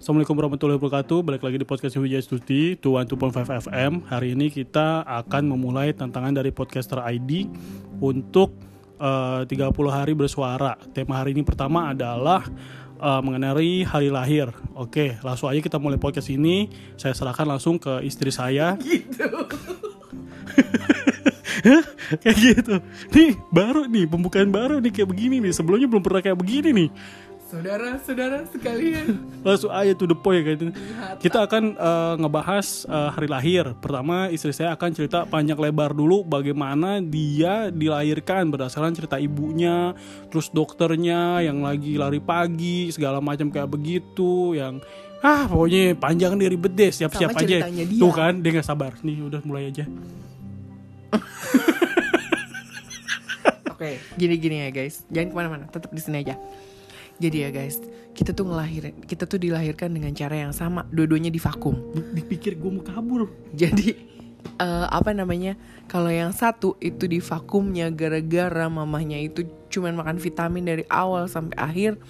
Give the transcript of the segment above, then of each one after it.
Assalamualaikum warahmatullahi wabarakatuh. Balik lagi di podcast Wijaya Stuti 212.5 FM Hari ini kita akan memulai tantangan dari podcaster ID Untuk eh, 30 hari bersuara. Tema hari ini pertama adalah eh, mengenai hari lahir. Oke langsung aja kita mulai podcast ini. Saya serahkan langsung ke istri saya. Gitu. Kayak gitu. Nih baru nih pembukaan baru nih kayak begini nih. Sebelumnya belum pernah kayak begini nih saudara-saudara sekalian langsung aja to the point gitu. Kita akan eh, ngebahas eh, hari lahir. Pertama istri saya akan cerita panjang lebar dulu bagaimana dia dilahirkan berdasarkan cerita ibunya, terus dokternya yang lagi lari pagi segala macam kayak begitu yang ah pokoknya panjang deh ribet deh siap-siap aja. dia. Tuh kan dia nggak sabar. Nih udah mulai aja. oke gini-gini ya guys jangan ke mana-mana tetap di sini aja jadi ya guys kita tuh ngelahirin kita tuh dilahirkan dengan cara yang sama. Dua-duanya di vakum. Dipikir gue mau kabur. jadi eh, apa namanya kalau yang satu itu di vakumnya gara-gara mamahnya itu cuman makan vitamin dari awal sampai akhir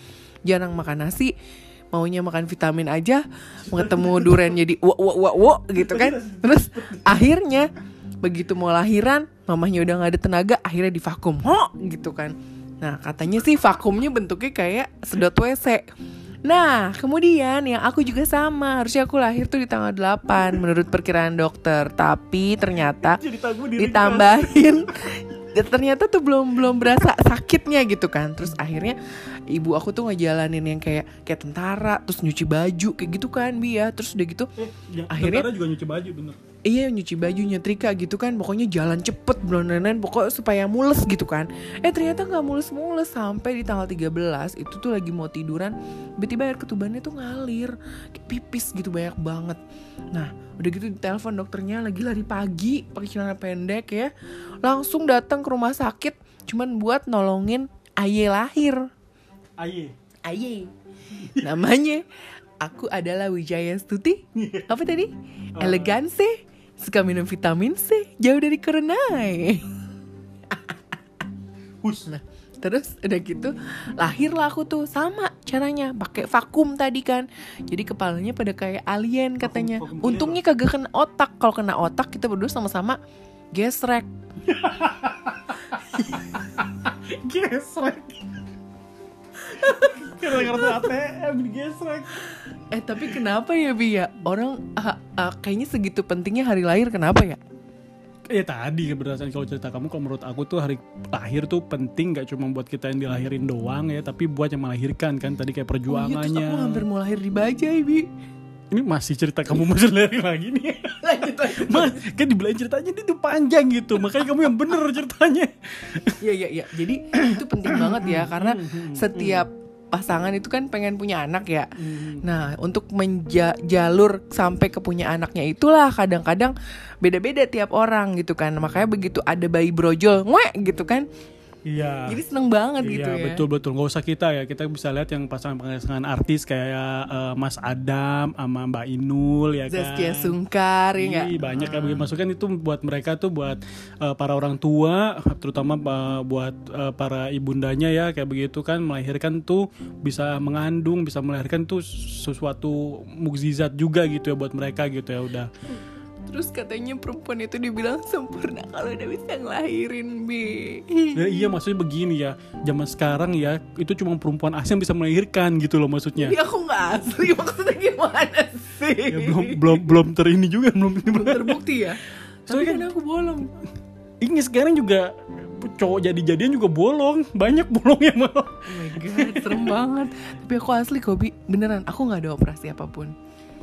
jarang makan nasi maunya makan vitamin aja ketemu durian jadi wo wo wo wo gitu kan. Terus akhirnya begitu mau lahiran mamahnya udah nggak ada tenaga akhirnya di vakum. Ho! Gitu kan nah katanya sih vakumnya bentuknya kayak sedot wc Nah, kemudian yang aku juga sama. Harusnya aku lahir tuh di tanggal 8 menurut perkiraan dokter. Tapi ternyata ditambahin ya, ternyata tuh belum belum berasa sakitnya gitu kan. Terus akhirnya ibu aku tuh ngejalanin yang kayak kayak tentara, terus nyuci baju kayak gitu kan, Bi ya. Terus udah gitu Ya, Akhirnya- tentara juga nyuci baju bener. Iya nyuci baju nyetrika gitu kan. Pokoknya jalan cepet belum lain Pokoknya supaya mules gitu kan. Eh ternyata nggak mules-mules. Sampai di tanggal 13 Itu tuh lagi mau tiduran Tiba-tiba air ketubannya tuh ngalir. Kayak pipis gitu banyak banget. Nah udah gitu ditelepon dokternya Lagi lari pagi pakai celana pendek ya. Langsung datang ke rumah sakit Cuman buat nolongin Aye lahir. Aye. Aye. Namanya Aku adalah Wijaya Stuti. Apa tadi? Eleganse Suka minum vitamin C Jauh dari kerenai Hus. Nah Terus udah gitu Lahirlah aku tuh Sama caranya pakai vakum tadi kan. Jadi kepalanya pada kayak alien katanya. vakum Untungnya kagak kena otak. Kalau kena otak kita berdua sama-sama Gesrek. Gesrek. Kira kartu ATM digesrek Eh tapi kenapa ya Bi ya? Orang ah, ah, kayaknya segitu pentingnya hari lahir Kenapa ya? Ya tadi berdasarkan kalau cerita kamu kalau menurut aku tuh hari lahir tuh penting gak cuma buat kita yang dilahirin doang ya tapi buat yang melahirkan kan? Tadi kayak Oh iya, terus perjuangannya. aku hampir mau lahir di Bajai Bi. Ini masih cerita kamu masih lahir lagi nih. Lanjut lanjut Mas, kan dibilang ceritanya ini tuh panjang gitu. Makanya kamu yang bener ceritanya. Iya iya iya. Jadi itu penting banget ya karena setiap pasangan itu kan pengen punya anak ya. Nah, untuk menjalur sampai ke punya anaknya itulah kadang-kadang beda-beda tiap orang gitu kan. Makanya begitu ada bayi brojol, ngwe gitu kan. Iya. Jadi seneng banget gitu Iya ya. betul betul. Nggak usah kita ya. Kita bisa lihat yang pasangan-pasangan artis kayak eh, Mas Adam sama Mbak Inul ya kan? Zaskia Sungkar ya? Ih, banyak yang begitu. Masukan itu buat mereka tuh buat eh, para orang tua terutama eh, buat eh, para ibundanya ya kayak begitu kan. Melahirkan tuh bisa mengandung bisa melahirkan tuh sesuatu mukjizat juga gitu ya buat mereka gitu ya udah Terus katanya perempuan itu dibilang sempurna kalau udah bisa ngelahirin bi. Ya, iya maksudnya begini ya zaman sekarang ya itu cuma perempuan asing yang bisa melahirkan gitu loh maksudnya Jadi aku nggak asli maksudnya gimana sih? ya, belum belum belum terini juga belum belum terbukti ya. Tapi Soalnya kan aku bolong. ini sekarang juga cowok jadi-jadian juga bolong banyak bolongnya malah Oh my god, serem banget. Tapi aku asli kok, Bi. Beneran, aku nggak ada operasi apa pun.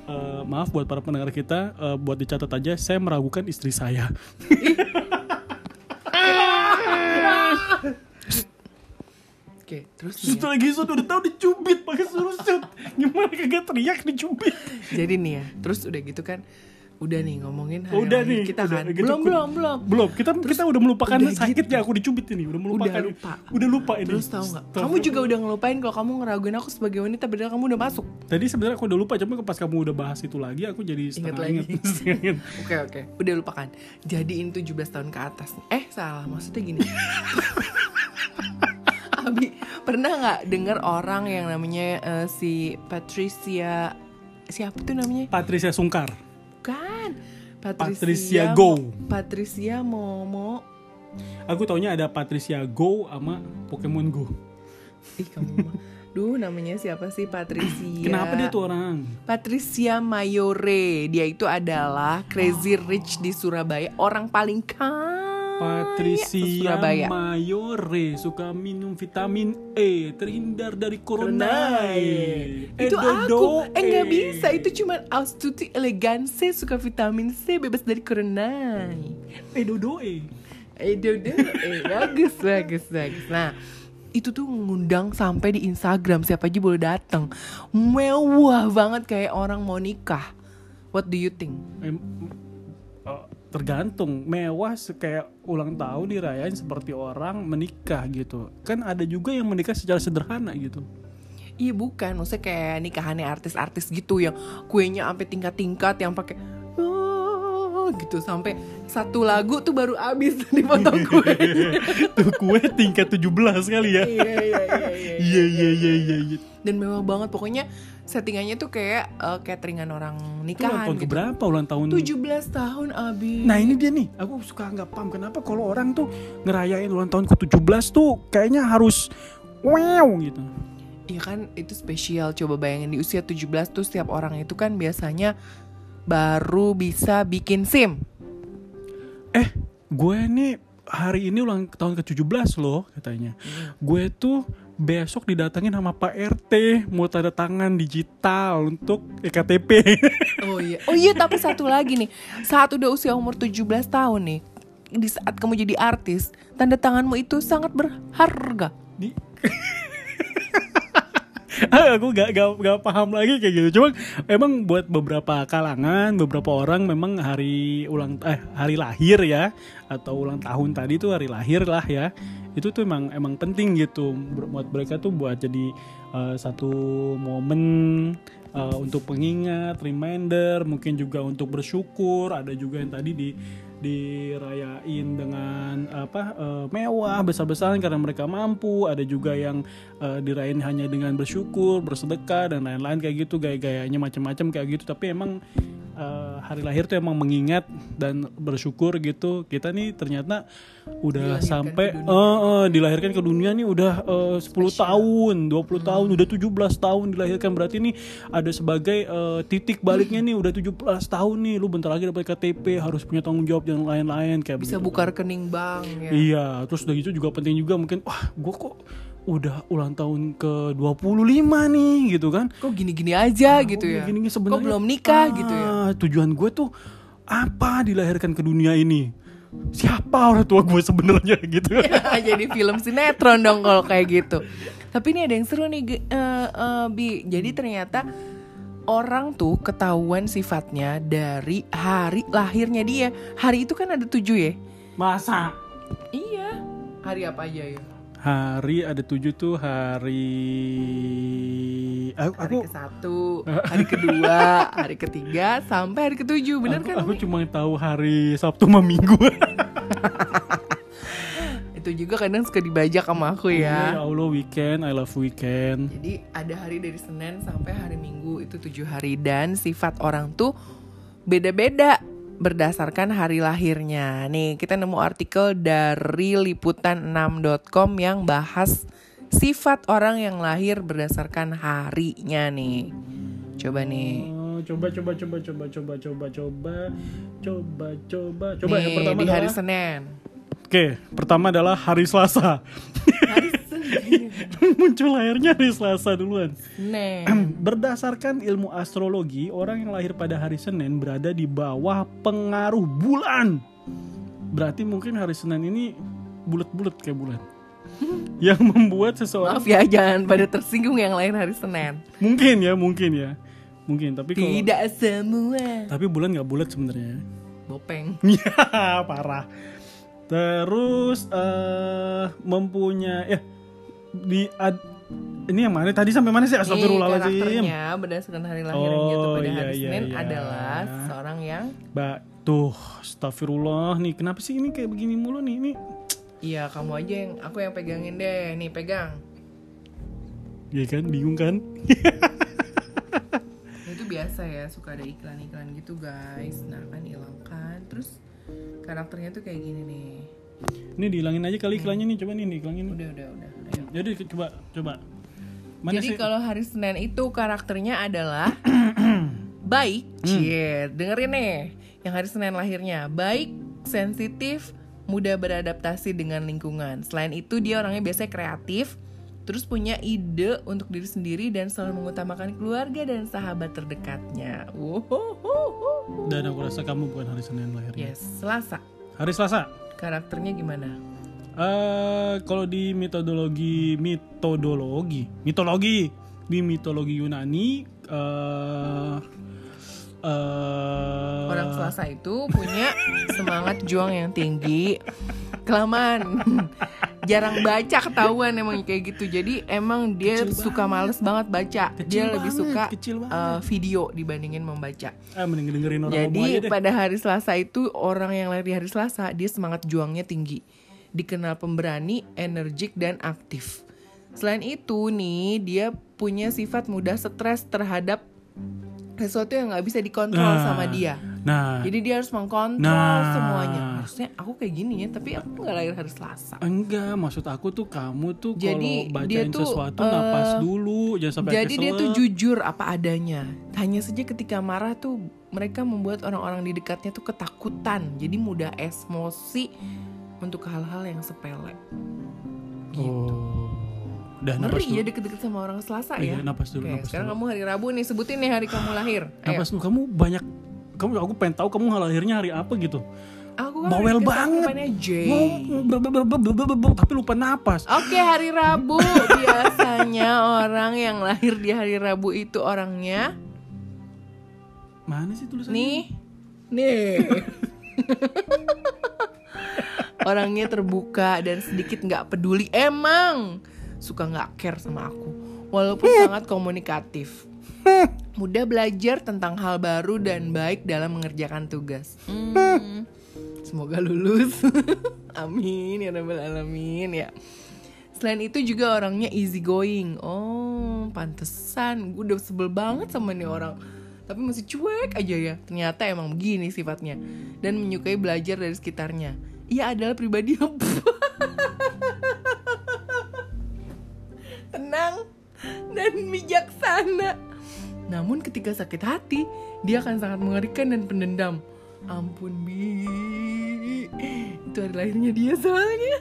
Eh, maaf buat para pendengar kita eh, buat dicatat aja saya meragukan istri saya. Oke, terus nih Terus lagi sudah udah tahu dicubit pakai surusut gimana kagak teriak dicubit. Jadi nih ya, terus udah gitu kan udah nih ngomongin hari udah nih kita udah, kan. gitu. belum, belum, belum. belum kita kita udah melupakan udah sakitnya gitu. aku dicubit ini udah melupakan Udah lupa. udah lupa ini Terus tahu nggak? Kamu juga udah ngelupain kalau kamu ngeraguin aku sebagai wanita padahal kamu udah masuk. tadi sebenarnya aku udah lupa cuma pas kamu udah bahas itu lagi aku jadi lagi. inget, inget. Oke, oke. Udah lupakan. Jadiin 17 tahun ke atas. Eh, salah. Maksudnya gini. Abi, pernah nggak dengar orang yang namanya eh, si Patricia siapa tuh namanya? Patricia Sungkar. Kan Patricia Go. Patricia Momo. Aku taunya ada Patricia Go sama Pokemon Go. Ih kamu mah. Duh namanya siapa sih Patricia? Kenapa dia tuh orang? Patricia Mayore. Dia itu adalah Crazy Rich di Surabaya, orang paling kaya Patricia Surabaya. Mayore suka minum vitamin E, terhindar dari corona. Itu aku. eh nggak bisa. Itu cuma astuti elegance suka vitamin C bebas dari corona. Eh dodo e. eh dodo eh bagus bagus bagus. Nah itu tuh ngundang sampai di Instagram. Siapa aja boleh datang. Mewah banget kayak orang mau nikah. What do you think? Eh, tergantung. Mewah kayak ulang tahun dirayain seperti orang menikah gitu. Kan ada juga yang menikah secara sederhana gitu Iya bukan, maksudnya kayak nikahannya artis-artis gitu yang kuenya sampai tingkat-tingkat yang pakai "Ah," gitu sampai satu lagu tuh baru habis dipotong kue. tuh kue tingkat 17 kali ya iya iya iya iya. iya iya iya iya. Dan mewah banget pokoknya settingannya tuh kayak eh, cateringan orang itu ulang nikahan tahun gitu. keberapa ulang tahun 17 tahun abis. Nah ini dia nih, aku suka nggak paham kenapa kalau orang tuh ngerayain ulang tahun ke-17 tuh kayaknya harus wow gitu. Iya kan itu spesial coba bayangin di usia 17 tuh setiap orang itu kan biasanya baru bisa bikin SIM. Eh, gue nih hari ini ulang tahun ke-17 loh katanya. Gue tuh besok didatengin sama Pak RT mau tanda tangan digital untuk EKTP. Oh iya. Oh iya tapi satu lagi nih. Saat udah usia umur 17 tahun nih, di saat kamu jadi artis, tanda tanganmu itu sangat berharga. Di aku gak, gak, gak paham lagi kayak gitu. Cuma emang buat beberapa kalangan, beberapa orang memang hari ulang eh hari lahir ya atau ulang tahun tadi tuh hari lahir lah ya. Itu tuh emang emang penting gitu buat mereka tuh buat jadi eh, satu momen eh, untuk pengingat, reminder, mungkin juga untuk bersyukur. Ada juga yang tadi di dirayain dengan apa eh, mewah besar-besaran karena mereka mampu. Ada juga yang eh, dirayain hanya dengan bersyukur bersedekah dan lain-lain kayak gitu gaya-gayanya macam-macam kayak gitu. Tapi emang eh, hari lahir tuh emang mengingat dan bersyukur gitu kita nih ternyata udah Dilahirkan sampai eh, eh, dilahirkan ke dunia nih udah eh, 10 tahun 20 tahun udah 17 tahun dilahirkan berarti nih ada sebagai eh, titik baliknya nih udah 17 tahun nih lu bentar lagi dapat KTP harus punya tanggung jawab dan lain-lain kayak Bisa begitu. buka rekening bank ya. Iya, terus udah gitu juga penting juga mungkin wah gue kok udah ulang tahun ke 25 nih gitu kan. Kok gini-gini aja gitu Oh, ya. gini-gini Kok sebenarnya, belum nikah ah, gitu ya. Tujuan gue tuh apa dilahirkan ke dunia ini? Siapa orang tua gue sebenarnya gitu. Jadi film sinetron dong kalau kayak gitu. Tapi ini ada yang seru nih, eh, eh, Bi. Jadi ternyata orang tuh ketahuan sifatnya dari hari lahirnya dia. Hari itu kan ada tujuh ya. Masa? Iya. Hari apa aja ya? Hari ada tujuh tuh hari aku, Hari aku ke satu, hari kedua, hari ketiga, sampai hari ketujuh, bener aku, kan? aku cuma tahu hari Sabtu sama Minggu. Itu juga kadang suka dibajak sama aku Ya ya. Allah weekend, I love weekend. Jadi ada hari dari Senin sampai hari Minggu itu tujuh hari dan sifat orang tuh beda-beda berdasarkan hari lahirnya. Nih kita nemu artikel dari liputan6.com yang bahas sifat orang yang lahir berdasarkan harinya nih. Coba nih. Oh, coba coba coba coba coba coba coba coba coba coba nih, yang pertama di hari adalah Senin. Oke, pertama adalah hari Selasa. Hari Senin. Muncul lahirnya hari Selasa duluan. Senin. Berdasarkan ilmu astrologi, orang yang lahir pada hari Senin berada di bawah pengaruh bulan. Berarti mungkin hari Senin ini bulat-bulat kayak bulan. yang membuat seseorang Maaf ya jangan pada tersinggung yang lahir hari Senin. mungkin ya, mungkin ya. Mungkin, tapi kalau Tidak semua. tapi bulan nggak bulat sebenarnya. Bopeng. Ya parah. Terus eh mempunyai ya di ad- ini yang mana tadi sampai mana sih Astagfirullahaladzim. karakternya berdasarkan hari lahirnya Oh, tuh pada iya, hari iya, Senin iya. adalah seorang yang Mbak tuh Astagfirullah nih kenapa sih ini kayak begini mulu nih ini Iya kamu aja yang aku yang pegangin deh. Nih pegang. Ya kan? Bingung kan? Itu biasa biasa ya suka ada iklan-iklan gitu guys. Nah kan hilangkan terus karakternya tuh kayak gini nih. Ini dihilangin aja kali iklannya nih, coba nih dihilangin. udah udah udah. Ayo. Jadi coba coba. Mana jadi sih? kalau hari Senin itu karakternya adalah baik Hmm. cie dengerin nih yang hari Senin lahirnya. Baik sensitif mudah beradaptasi dengan lingkungan selain itu dia orangnya biasanya kreatif terus punya ide untuk diri sendiri dan selalu mengutamakan keluarga dan sahabat terdekatnya. Dan aku rasa kamu bukan hari Senin lahirnya. yes Selasa Hari Selasa. karakternya gimana Eh kalau di metodologi metodologi mitologi di mitologi Yunani eh eh Orang Selasa itu punya semangat juang yang tinggi. Kelamaan. Jarang baca ketahuan emang kayak gitu. Jadi emang dia suka males banget baca. dia lebih banget, suka kecil banget. uh, video dibandingin membaca. eh mending dengerin orang Jadi pada hari Selasa itu orang yang lahir di hari Selasa dia semangat juangnya tinggi. Dikenal pemberani, energik dan aktif. Selain itu nih dia punya sifat mudah stres terhadap sesuatu yang nggak bisa dikontrol Nah. sama dia. Nah, Jadi dia harus mengkontrol Nah. semuanya. Harusnya aku kayak gini ya, tapi aku nggak lahir hari Selasa. enggak maksud aku tuh kamu tuh Jadi, kalau dia bacain tuh, sesuatu eh, napas dulu, jangan sampai Jadi dia tuh jujur apa adanya. Hanya saja ketika marah tuh mereka membuat orang-orang di dekatnya tuh ketakutan. Jadi mudah emosi untuk hal-hal yang sepele. Gitu. Oh. Udah napas Ngeri dulu. ya deket-deket sama orang Selasa Iya, ya. napas dulu, Oke, napas sekarang dulu. kamu hari Rabu nih, sebutin nih hari kamu lahir. Ayo. Napas dulu. Kamu banyak kamu aku pengen tahu kamu lahirnya hari apa gitu. Aku kan Bawel banget. tapi lupa napas. Oke hari Rabu biasanya orang yang lahir di hari Rabu itu orangnya Mana sih tulisannya? nih nih orangnya terbuka dan sedikit nggak peduli emang suka nggak care sama aku walaupun sangat komunikatif mudah belajar tentang hal baru dan baik dalam mengerjakan tugas Hmm, semoga lulus amin ya rabbal alamin ya Selain itu juga orangnya easy going. Oh, pantesan. Gue udah sebel banget sama nih orang. Tapi masih cuek aja ya. Ternyata emang begini sifatnya. Dan menyukai belajar dari sekitarnya. Ia adalah pribadi yang tenang dan bijaksana. Namun ketika sakit hati, dia akan sangat mengerikan dan pendendam. Ampun Bi, itu hari lahirnya dia soalnya.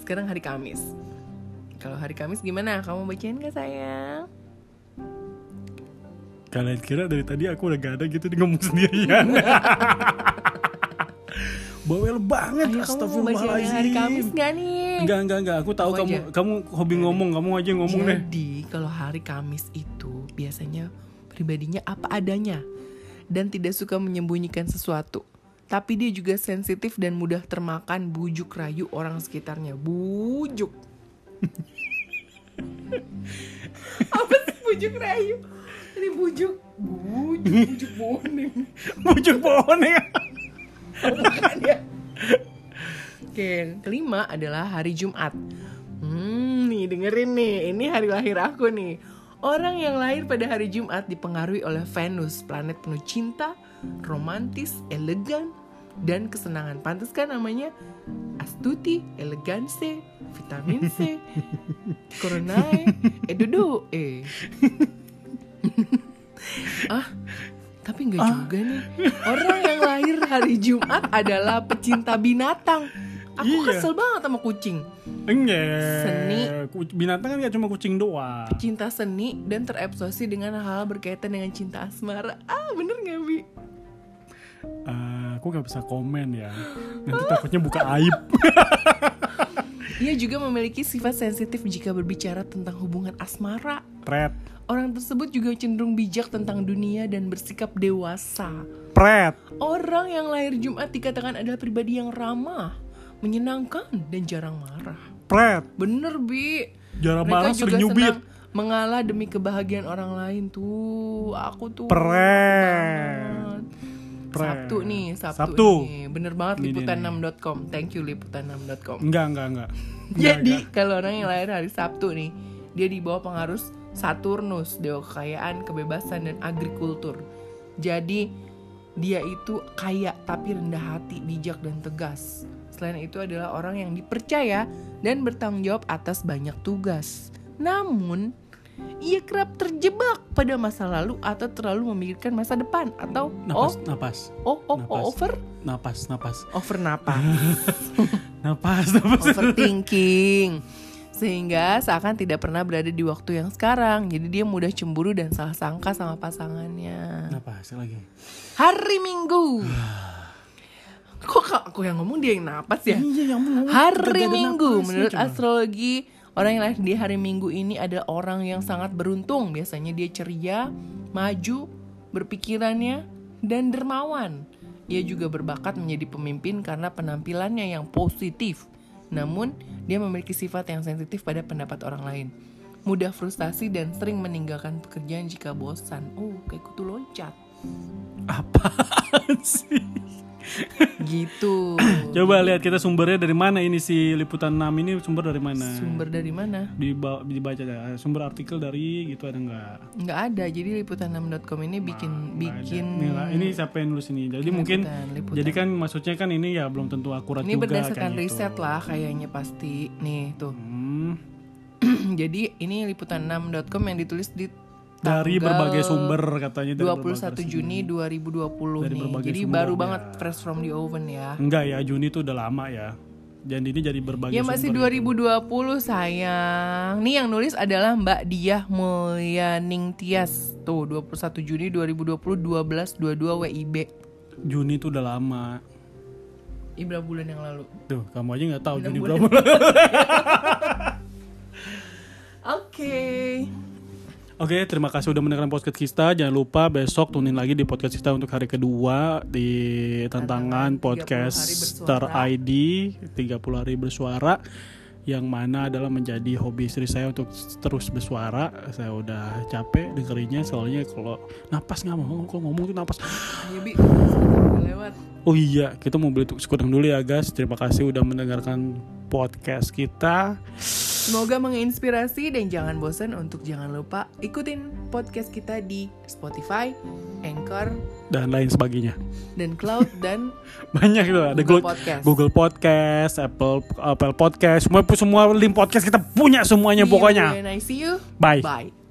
Sekarang hari Kamis. Kalau hari Kamis gimana? Kamu bacain gak sayang? Kalian kira dari tadi aku udah gak ada gitu di ngomong sendirian. Bawel banget, Ayo kamu bacain hari Kamis gak nih? Enggak, enggak, enggak. Aku tahu Aku kamu aja. kamu hobi ngomong, kamu aja ngomong deh. Jadi kalau hari Kamis itu biasanya pribadinya apa adanya dan tidak suka menyembunyikan sesuatu. Tapi dia juga sensitif dan mudah termakan bujuk rayu orang sekitarnya. Bujuk. apa sih bujuk rayu? Ini bujuk, bujuk, bujuk boning. Bujuk pohon ya? Oke, yang kelima adalah hari Jumat. Hmm, nih dengerin nih, ini hari lahir aku nih. Orang yang lahir pada hari Jumat dipengaruhi oleh Venus, planet penuh cinta, romantis, elegan, dan kesenangan. Pantas kan namanya Astuti, Elegance, Vitamin C, Coronae, Edudo, eh. ah, tapi nggak juga nih. Orang yang lahir hari Jumat adalah pecinta binatang. Aku Iya. kesel banget sama kucing. Enggak. Seni. Binatang kan gak cuma kucing doang. Cinta seni dan terabsorpsi dengan hal berkaitan dengan cinta asmara. Ah, bener gak, Bi? Eh, aku gak bisa komen ya. Nanti takutnya buka aib. Ia juga memiliki sifat sensitif jika berbicara tentang hubungan asmara. Pret. Orang tersebut juga cenderung bijak tentang dunia dan bersikap dewasa. Pret. Orang yang lahir Jumat dikatakan adalah pribadi yang ramah, menyenangkan, dan jarang marah. Pret. Bener, Bi. Jarang Mereka marah juga sering nyubit. mengalah demi kebahagiaan orang lain tuh. Aku tuh. Pret. Pret. Sabtu nih, Sabtu, Sabtu. nih. Bener banget Ini dia liputan6.com. Thank you liputan6.com. Enggak, enggak, enggak. Jadi kalau orang yang lahir hari Sabtu nih, dia di bawah pengaruh Saturnus, dewa kekayaan, kebebasan dan agrikultur. Jadi dia itu kaya tapi rendah hati, bijak dan tegas. Selain itu adalah orang yang dipercaya dan bertanggung jawab atas banyak tugas. Namun ia kerap terjebak pada masa lalu atau terlalu memikirkan masa depan atau Napas, oh napas, oh oh, oh Napas. over? Napas, napas, over napas. Napas, napas. overthinking. Sehingga seakan tidak pernah berada di waktu yang sekarang. Jadi dia mudah cemburu dan salah sangka sama pasangannya. Napas lagi. hari minggu kok aku yang ngomong dia yang napas ya? Iya, yang ngomong. Hari ada minggu napasnya, menurut coba. astrologi orang yang lahir di hari minggu ini adalah orang yang sangat beruntung. Biasanya dia ceria maju berpikirannya dan dermawan. Ia juga berbakat menjadi pemimpin karena penampilannya yang positif. Namun dia memiliki sifat yang sensitif pada pendapat orang lain. Mudah frustasi dan sering meninggalkan pekerjaan jika bosan. Oh kayak kutu loncat. Apaan sih? Gitu Coba lihat kita sumbernya dari mana ini si liputan 6 ini sumber dari mana? sumber dari mana Diba- dibaca ya. Sumber artikel dari gitu ada nggak? nggak ada jadi liputan6.com ini bikin ada. bikin Nih lah, ini siapa yang nulis ini? Jadi mungkin liputan, jadi kan maksudnya kan ini ya belum tentu akurat ini juga berdasarkan kayak gitu. riset lah kayaknya pasti nih tuh Hmm, jadi ini liputan6.com yang ditulis di dari berbagai sumber katanya dari 21 berbagai Juni 2020 Dari nih berbagai jadi sumber, baru ya. banget fresh from the oven ya Enggak ya, Juni itu udah lama ya. Dan ini jadi berbagai ya masih sumber gitu. 2020 sayang nih yang nulis adalah Mbak Diah Mulyaning Tias tuh 21 Juni 2020 1222 WIB Juni itu udah lama. Ih, berapa bulan yang lalu Tuh, kamu aja nggak tahu Juni bulan. berapa. Oke Oke, terima kasih udah mendengarkan podcast kita. Jangan lupa besok tunin lagi di podcast kita untuk hari kedua di tantangan Tantangan 30 hari podcaster bersuara. ID 30 hari bersuara yang mana adalah menjadi hobi istri saya untuk terus bersuara. Saya udah capek dengerinnya soalnya kalau napas nggak mau kalau ngomong tuh napas. Lewat Oh iya, kita mau beli sekudang dulu ya guys. Terima kasih udah mendengarkan podcast kita. Semoga menginspirasi dan jangan bosan untuk jangan lupa ikutin podcast kita di Spotify, Anchor, dan lain sebagainya. dan Cloud dan Banyak tuh ada Google Podcast. Google Podcast, Apple Apple Podcast, semua semua link podcast kita punya semuanya See you pokoknya. when I see you. Bye. Bye.